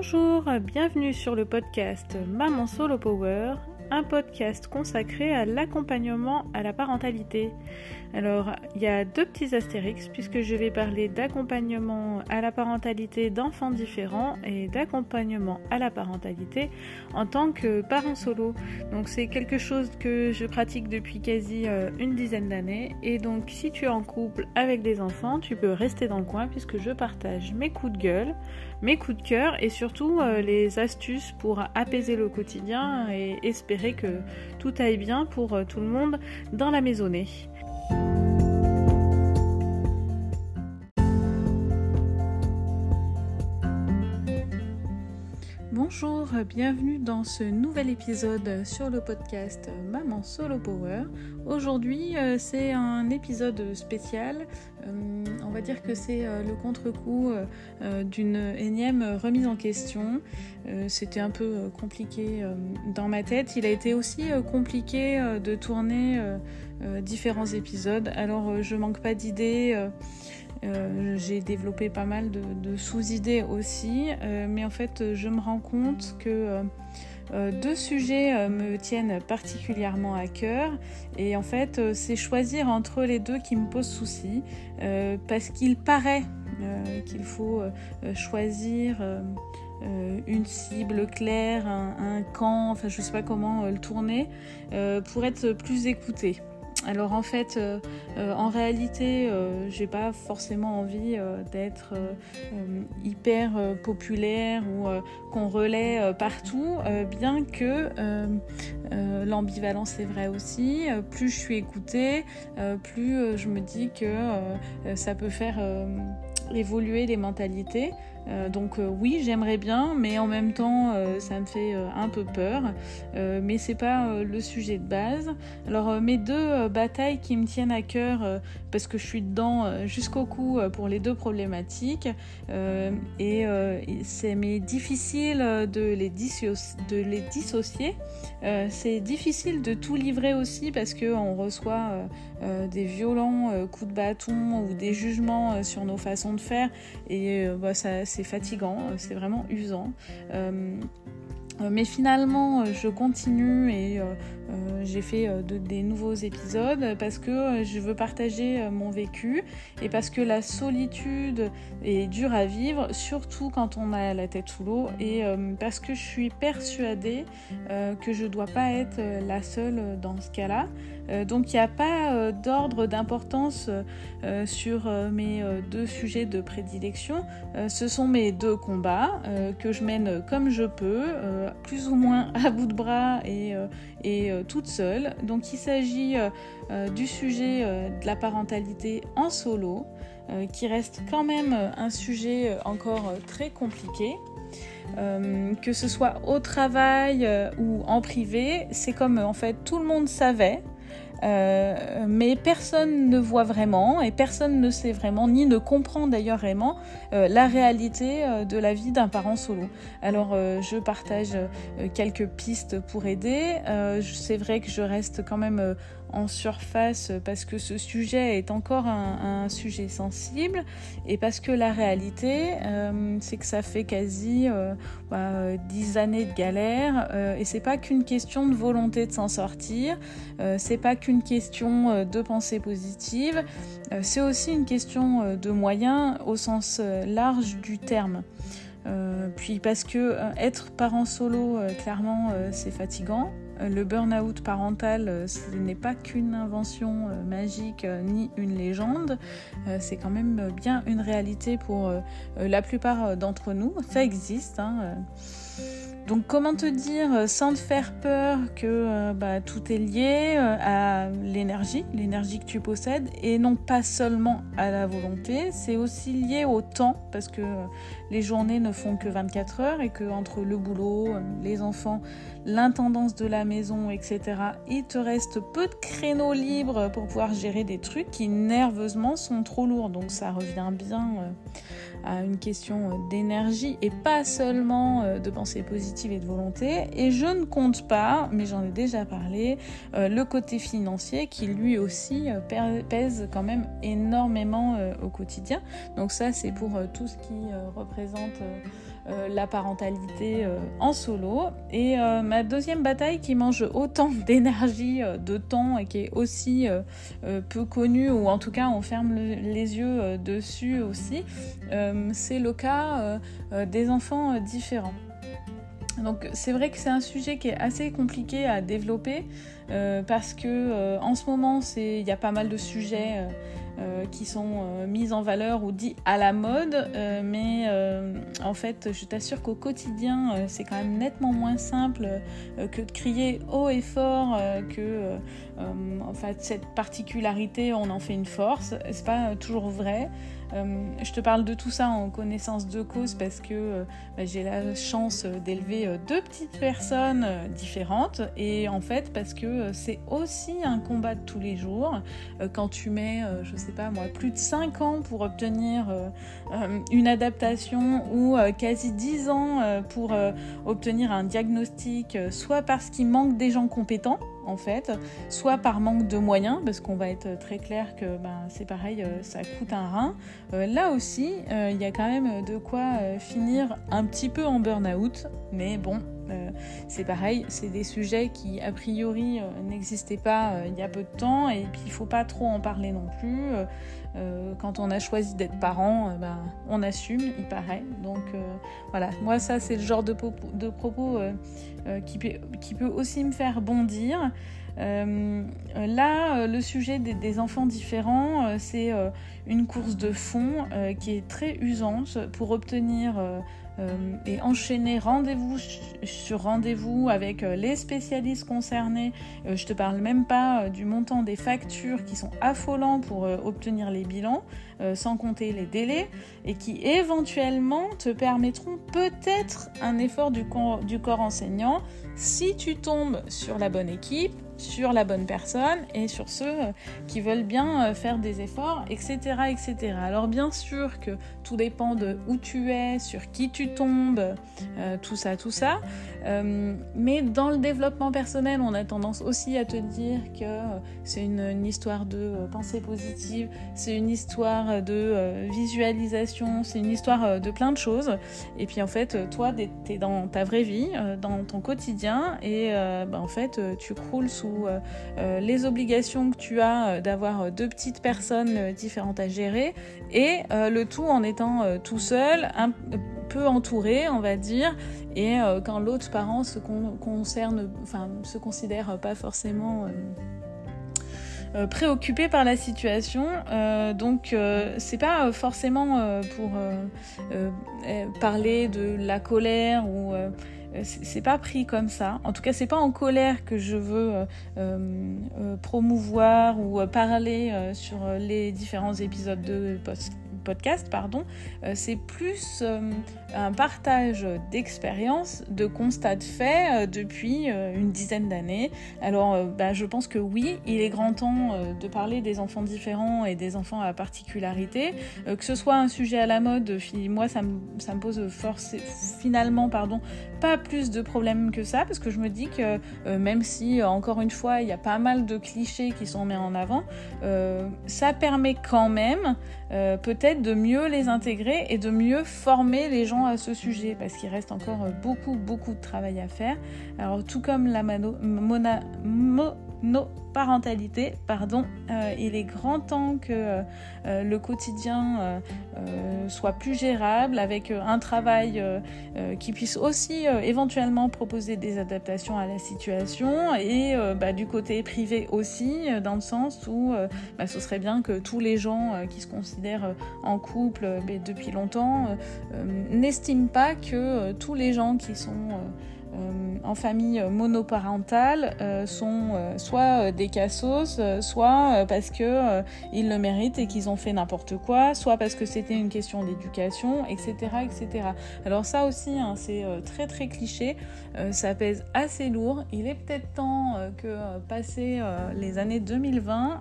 Bonjour, bienvenue sur le podcast Maman Solo Power, un podcast consacré à l'accompagnement à la parentalité. Alors, il y a deux petits astérix puisque je vais parler d'accompagnement à la parentalité d'enfants différents et d'accompagnement à la parentalité en tant que parent solo. Donc, c'est quelque chose que je pratique depuis quasi euh, une dizaine d'années. Et donc, si tu es en couple avec des enfants, tu peux rester dans le coin puisque je partage mes coups de gueule, mes coups de cœur et surtout euh, les astuces pour apaiser le quotidien et espérer que tout aille bien pour euh, tout le monde dans la maisonnée. Bonjour, bienvenue dans ce nouvel épisode sur le podcast Maman Solo Power. Aujourd'hui, euh, c'est un épisode spécial. Euh, on va dire que c'est euh, le contre-coup d'une énième remise en question. C'était un peu compliqué dans ma tête. Il a été aussi compliqué de tourner différents épisodes. Alors, je manque pas d'idées. Euh, j'ai développé pas mal de, sous-idées aussi, euh, mais en fait, je me rends compte que euh, deux sujets me tiennent particulièrement à cœur, et en fait, c'est choisir entre les deux qui me pose souci, parce qu'il paraît qu'il faut choisir. une cible claire, un, camp, enfin je sais pas comment le tourner, pour être plus écouté. Alors en fait, euh, euh, en réalité, euh, j'ai pas forcément envie d'être hyper populaire ou qu'on relaie partout, bien que l'ambivalence est vraie aussi. plus je suis écoutée, plus je me dis que ça peut faire évoluer les mentalités. Euh, donc euh, oui, j'aimerais bien, mais en même temps, euh, ça me fait un peu peur. mais c'est pas le sujet de base. Alors mes deux batailles qui me tiennent à cœur, parce que je suis dedans jusqu'au cou pour les deux problématiques, et c'est mais difficile de les, de les dissocier. c'est difficile de tout livrer aussi parce que on reçoit des violents coups de bâton ou des jugements sur nos façons de faire, et bah, ça c'est fatigant, euh, c'est vraiment usant. Euh, euh, mais finalement, je continue et j'ai fait des nouveaux épisodes parce que je veux partager mon vécu et parce que la solitude est dure à vivre, surtout quand on a la tête sous l'eau et parce que je suis persuadée que je ne dois pas être la seule dans ce cas-là. Euh, donc il n'y a pas euh, d'ordre d'importance euh, sur mes deux sujets de prédilection. ce sont mes deux combats que je mène comme je peux, plus ou moins à bout de bras et, et toute seule. Donc il s'agit du sujet de la parentalité en solo, qui reste quand même un sujet encore très compliqué. que ce soit au travail ou en privé, c'est comme en fait tout le monde savait, euh, mais personne ne voit vraiment et personne ne sait vraiment, ni ne comprend d'ailleurs vraiment euh, la réalité euh, de la vie d'un parent solo. Alors je partage quelques pistes pour aider. c'est vrai que je reste quand même en surface parce que ce sujet est encore un, sujet sensible et parce que la réalité, euh, c'est que ça fait quasi euh, bah, dix années de galère euh, et c'est pas qu'une question de volonté de s'en sortir, c'est pas qu'une question de pensée positive, c'est aussi une question de moyens au sens large du terme. puis parce que être parent solo, clairement, c'est fatigant. Euh, le burn-out parental, euh, ce n'est pas qu'une invention euh, magique ni une légende, c'est quand même bien une réalité pour la plupart d'entre nous. Ça existe. Hein, donc comment te dire sans te faire peur que bah, tout est lié à l'énergie, l'énergie que tu possèdes, et non pas seulement à la volonté, c'est aussi lié au temps, parce que les journées ne font que 24 heures et que entre le boulot, les enfants, l'intendance de la maison, etc., il te reste peu de créneaux libres pour pouvoir gérer des trucs qui nerveusement sont trop lourds. Donc ça revient bien euh, à une question d'énergie et pas seulement euh, de pensée positive et de volonté. Et je ne compte pas, mais j'en ai déjà parlé, le côté financier qui lui aussi pèse quand même énormément au quotidien. Donc ça, c'est pour tout ce qui représente la parentalité en solo. Et ma deuxième bataille qui mange autant d'énergie, de temps et qui est aussi peu connue, ou en tout cas on ferme les yeux dessus aussi, c'est le cas des enfants différents. Donc c'est vrai que c'est un sujet qui est assez compliqué à développer parce que en ce moment il y a pas mal de sujets euh, qui sont euh, mises en valeur ou dit à la mode, euh, mais en fait, je t'assure qu'au quotidien, c'est quand même nettement moins simple que de crier haut et fort que cette particularité, on en fait une force. C'est pas toujours vrai. Euh, je te parle de tout ça en connaissance de cause parce que euh, bah, j'ai la chance d'élever euh, deux petites personnes différentes et en fait parce que c'est aussi un combat de tous les jours. quand tu mets, je sais pas moi, plus de 5 ans pour obtenir une adaptation ou quasi 10 ans pour obtenir un diagnostic, soit parce qu'il manque des gens compétents, en fait, soit par manque de moyens, parce qu'on va être très clair que ben, c'est pareil, euh, ça coûte un rein. Euh, là aussi, euh, il y a quand même de quoi finir un petit peu en burn-out, mais bon, c'est pareil, c'est des sujets qui a priori n'existaient pas il y a peu de temps, et puis il faut pas trop en parler non plus. quand on a choisi d'être parent, ben, on assume, il paraît. Donc voilà, moi ça c'est le genre de, propos euh, qui, peut, aussi me faire bondir. Euh, là, euh, le sujet des, enfants différents, c'est une course de fond qui est très usante pour obtenir et enchaîner rendez-vous sur rendez-vous avec les spécialistes concernés. je te parle même pas du montant des factures qui sont affolants pour obtenir les bilans, sans compter les délais, et qui éventuellement te permettront peut-être un effort du corps enseignant si tu tombes sur la bonne équipe, sur la bonne personne et sur ceux euh, qui veulent bien euh, faire des efforts, etc., etc. Alors bien sûr que tout dépend de où tu es, sur qui tu tombes, euh, tout ça, tout ça. mais dans le développement personnel, on a tendance aussi à te dire que c'est une, histoire de pensée positive, c'est une histoire de visualisation, c'est une histoire de plein de choses. Et puis en fait, toi, tu es dans ta vraie vie, dans ton quotidien, et bah, en fait, tu croules sous euh, euh, les obligations que tu as euh, d'avoir deux petites personnes différentes à gérer et le tout en étant tout seul, un peu entouré, on va dire, et quand l'autre parent se concerne, enfin, se considère pas forcément préoccupé par la situation. donc c'est pas forcément pour parler de la colère ou euh, c'est pas pris comme ça. En tout cas, c'est pas en colère que je veux euh, euh, promouvoir ou parler sur les différents épisodes de podcast, pardon, euh, c'est plus euh, un partage d'expériences, de constats de faits euh, depuis une dizaine d'années. Alors, bah, je pense que oui, il est grand temps de parler des enfants différents et des enfants à particularité. que ce soit un sujet à la mode, moi, ça me, ça me pose finalement, pardon, pas plus de problèmes que ça, parce que je me dis que même si, encore une fois, il y a pas mal de clichés qui sont mis en avant, ça permet quand même peut-être de mieux les intégrer et de mieux former les gens à ce sujet parce qu'il reste encore beaucoup beaucoup de travail à faire. Alors tout comme la mano, mona, monoparentalité, pardon, euh, il est grand temps que euh, le quotidien euh, soit plus gérable avec un travail qui puisse aussi éventuellement proposer des adaptations à la situation et bah, du côté privé aussi dans le sens où bah, ce serait bien que tous les gens qui se considèrent en couple depuis longtemps n'estiment pas que tous les gens qui sont en famille monoparentale sont soit des cassos, soit parce que ils le méritent et qu'ils ont fait n'importe quoi, soit parce que c'était une question d'éducation, etc., etc. Alors ça aussi, hein, c'est très très cliché, ça pèse assez lourd. Il est peut-être temps que, passé les années 2020,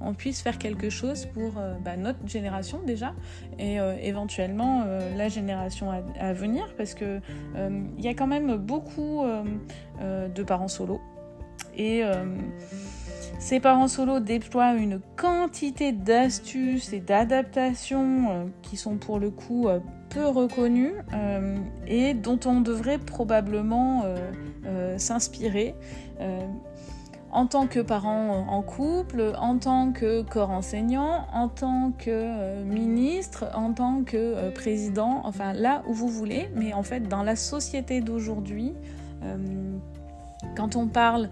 on puisse faire quelque chose pour bah, notre génération déjà et éventuellement la génération à, venir parce que il y a quand même beaucoup de parents solos et ces parents solos déploient une quantité d'astuces et d'adaptations qui sont pour le coup peu reconnues et dont on devrait probablement s'inspirer en tant que parent en couple, en tant que corps enseignant, en tant que euh, ministre, en tant que euh, président, enfin là où vous voulez, mais en fait dans la société d'aujourd'hui, euh, quand on parle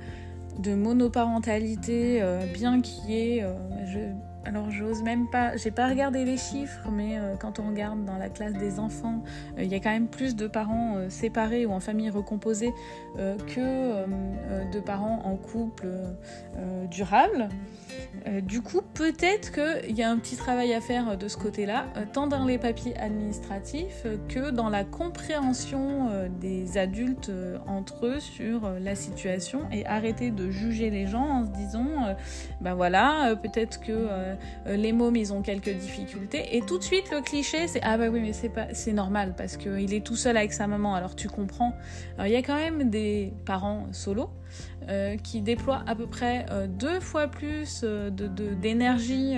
de monoparentalité, bien qu'il y ait, alors j'ose même pas, j'ai pas regardé les chiffres, mais euh, quand on regarde dans la classe des enfants, euh, il y a quand même plus de parents euh, séparés ou en famille recomposée que de parents en couple durable. du coup, peut-être qu'il y a un petit travail à faire de ce côté-là, tant dans les papiers administratifs que dans la compréhension des adultes entre eux sur la situation et arrêter de juger les gens en se disant, ben voilà, peut-être que les mômes ils ont quelques difficultés et tout de suite le cliché c'est ah bah oui mais c'est pas c'est normal parce qu'il est tout seul avec sa maman alors tu comprends. il y a quand même des parents solos euh, qui déploient à peu près euh, deux fois plus d'énergie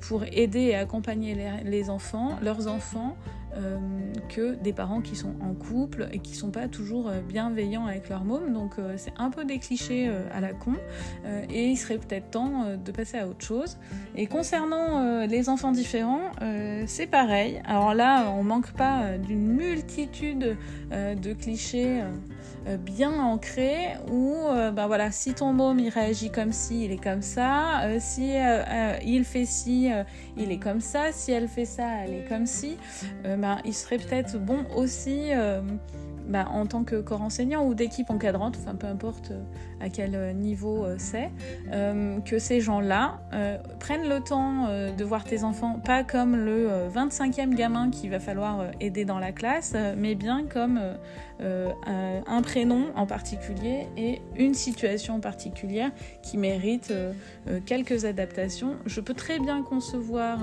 pour aider et accompagner les enfants, leurs enfants, euh, que des parents qui sont en couple et qui sont pas toujours euh, bienveillants avec leur môme. Donc euh, c'est un peu des clichés à la con et il serait peut-être temps de passer à autre chose. Et concernant les enfants différents, c'est pareil. Alors là, on manque pas d'une multitude de clichés bien ancrés où ben voilà, si ton môme il réagit comme si, il est comme ça, si il fait ci, il est comme ça, si elle fait ça, elle est comme si. Ben, il serait peut-être bon aussi, euh, ben, en tant que corps enseignant ou d'équipe encadrante, enfin peu importe euh, à quel euh, niveau c'est, que ces gens-là prennent le temps de voir tes enfants pas comme le 25e gamin qu'il va falloir aider dans la classe, mais bien comme euh, un prénom en particulier et une situation particulière qui mérite euh, euh, quelques adaptations. Je peux très bien concevoir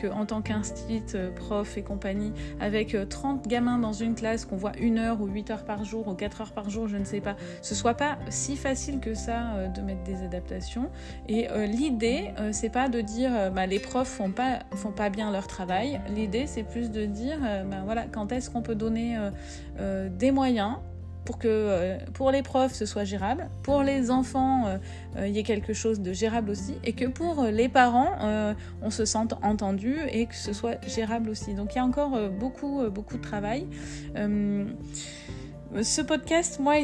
que en tant qu'institut, prof et compagnie, avec 30 gamins dans une classe qu'on voit une heure ou 8 heures par jour ou 4 heures par jour, je ne sais pas, ce soit pas si facile que ça de mettre des adaptations. Et l'idée, c'est pas de dire bah, les profs font pas, font pas bien leur travail. L'idée, c'est plus de dire bah, voilà, quand est-ce qu'on peut donner des moyens pour que euh, pour les profs ce soit gérable, pour les enfants euh, euh, il y ait quelque chose de gérable aussi, et que pour les parents on se sente entendu et que ce soit gérable aussi. Donc il y a encore beaucoup beaucoup de travail. Ce podcast, moi,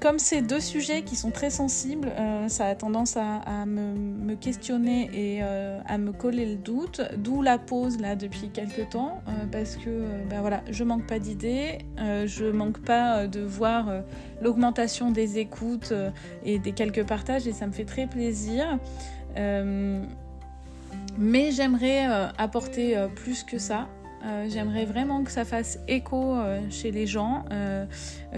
comme c'est deux sujets qui sont très sensibles, euh, ça a tendance à, me, questionner et euh, à me coller le doute, d'où la pause là depuis quelques temps, euh, parce que ben voilà, je manque pas d'idées, je manque pas de voir l'augmentation des écoutes et des quelques partages et ça me fait très plaisir. mais j'aimerais apporter plus que ça. Euh, j'aimerais vraiment que ça fasse écho euh, chez les gens, euh,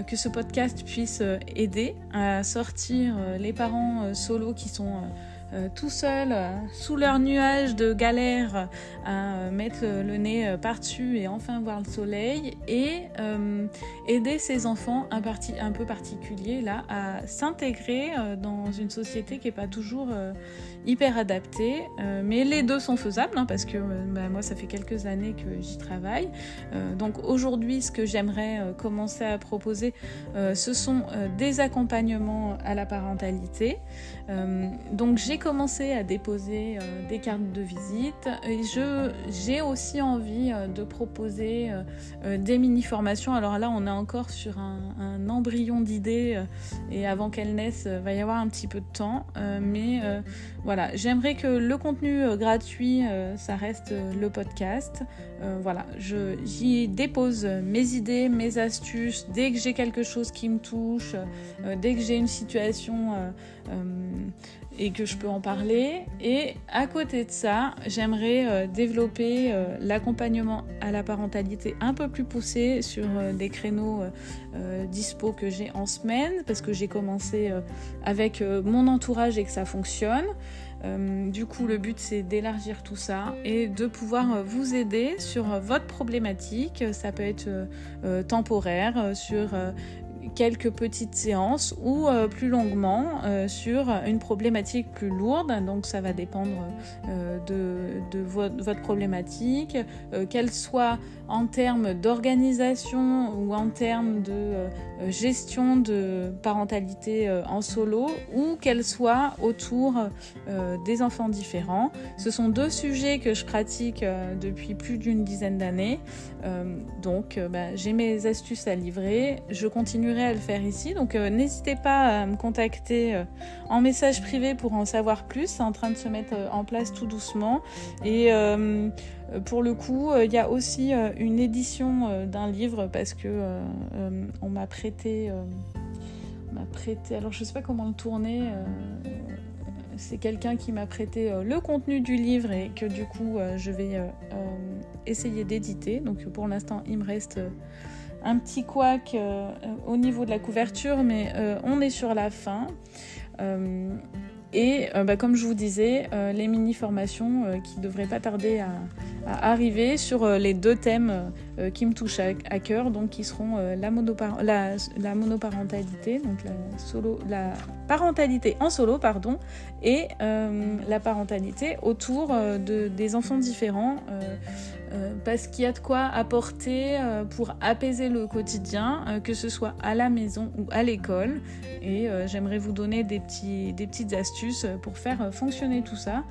que ce podcast puisse aider à sortir les parents solos qui sont euh, tout seuls, euh, sous leur nuage de galère, à euh, mettre le nez par-dessus et enfin voir le soleil, et aider ces enfants un, parti, un peu particuliers là à s'intégrer dans une société qui n'est pas toujours hyper adaptée. mais les deux sont faisables hein, parce que bah, moi ça fait quelques années que j'y travaille. donc aujourd'hui ce que j'aimerais commencer à proposer ce sont des accompagnements à la parentalité. donc j'ai commencé à déposer des cartes de visite et j'ai aussi envie de proposer des mini-formations. Alors là, on est encore sur un, embryon d'idées et avant qu'elle naisse, va y avoir un petit peu de temps. mais voilà, j'aimerais que le contenu gratuit, ça reste le podcast. voilà, j'y dépose mes idées, mes astuces, dès que j'ai quelque chose qui me touche, euh, dès que j'ai une situation euh, euh, et que je peux en parler. Et à côté de ça, j'aimerais développer l'accompagnement à la parentalité un peu plus poussé sur des créneaux dispo que j'ai en semaine, parce que j'ai commencé avec mon entourage et que ça fonctionne. du coup, le but, c'est d'élargir tout ça et de pouvoir vous aider sur votre problématique. Ça peut être temporaire, sur quelques petites séances ou euh, plus longuement euh, sur une problématique plus lourde. Donc ça va dépendre euh, de, votre problématique, qu'elle soit en termes d'organisation ou en termes de gestion de parentalité en solo ou qu'elle soit autour des enfants différents. Ce sont deux sujets que je pratique depuis plus d'une dizaine d'années. donc bah, j'ai mes astuces à livrer. Je à le faire ici. Donc euh, n'hésitez pas à me contacter euh, en message privé pour en savoir plus. C'est en train de se mettre euh, en place tout doucement. Et pour le coup, il y a aussi une édition d'un livre parce que on m'a prêté, m'a prêté. Alors je sais pas comment le tourner c'est quelqu'un qui m'a prêté le contenu du livre et que du coup je vais essayer d'éditer. Donc pour l'instant il me reste un petit couac euh, au niveau de la couverture, mais euh, on est sur la fin. Euh, et bah, comme je vous disais, les mini-formations qui devraient pas tarder à, arriver sur les deux thèmes qui me touchent à, cœur, donc qui seront la, la, monoparentalité, donc la, solo, la parentalité en solo, pardon, et la parentalité autour de, des enfants différents. Euh, parce qu'il y a de quoi apporter euh, pour apaiser le quotidien, euh, que ce soit à la maison ou à l'école. Et j'aimerais vous donner des, petits, des petites astuces pour faire fonctionner tout ça.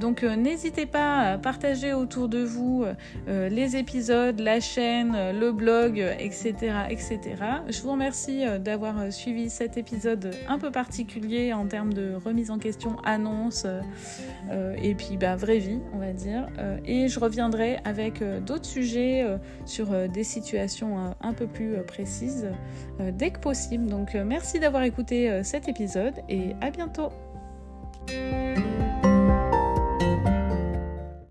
donc n'hésitez pas à partager autour de vous les épisodes, la chaîne, le blog, etc., etc. Je vous remercie d'avoir suivi cet épisode un peu particulier en termes de remise en question, annonce et puis bah, vraie vie, on va dire. et je reviendrai avec euh, d'autres sujets euh, sur euh, des situations un peu plus précises dès que possible. Donc merci d'avoir écouté cet épisode et à bientôt.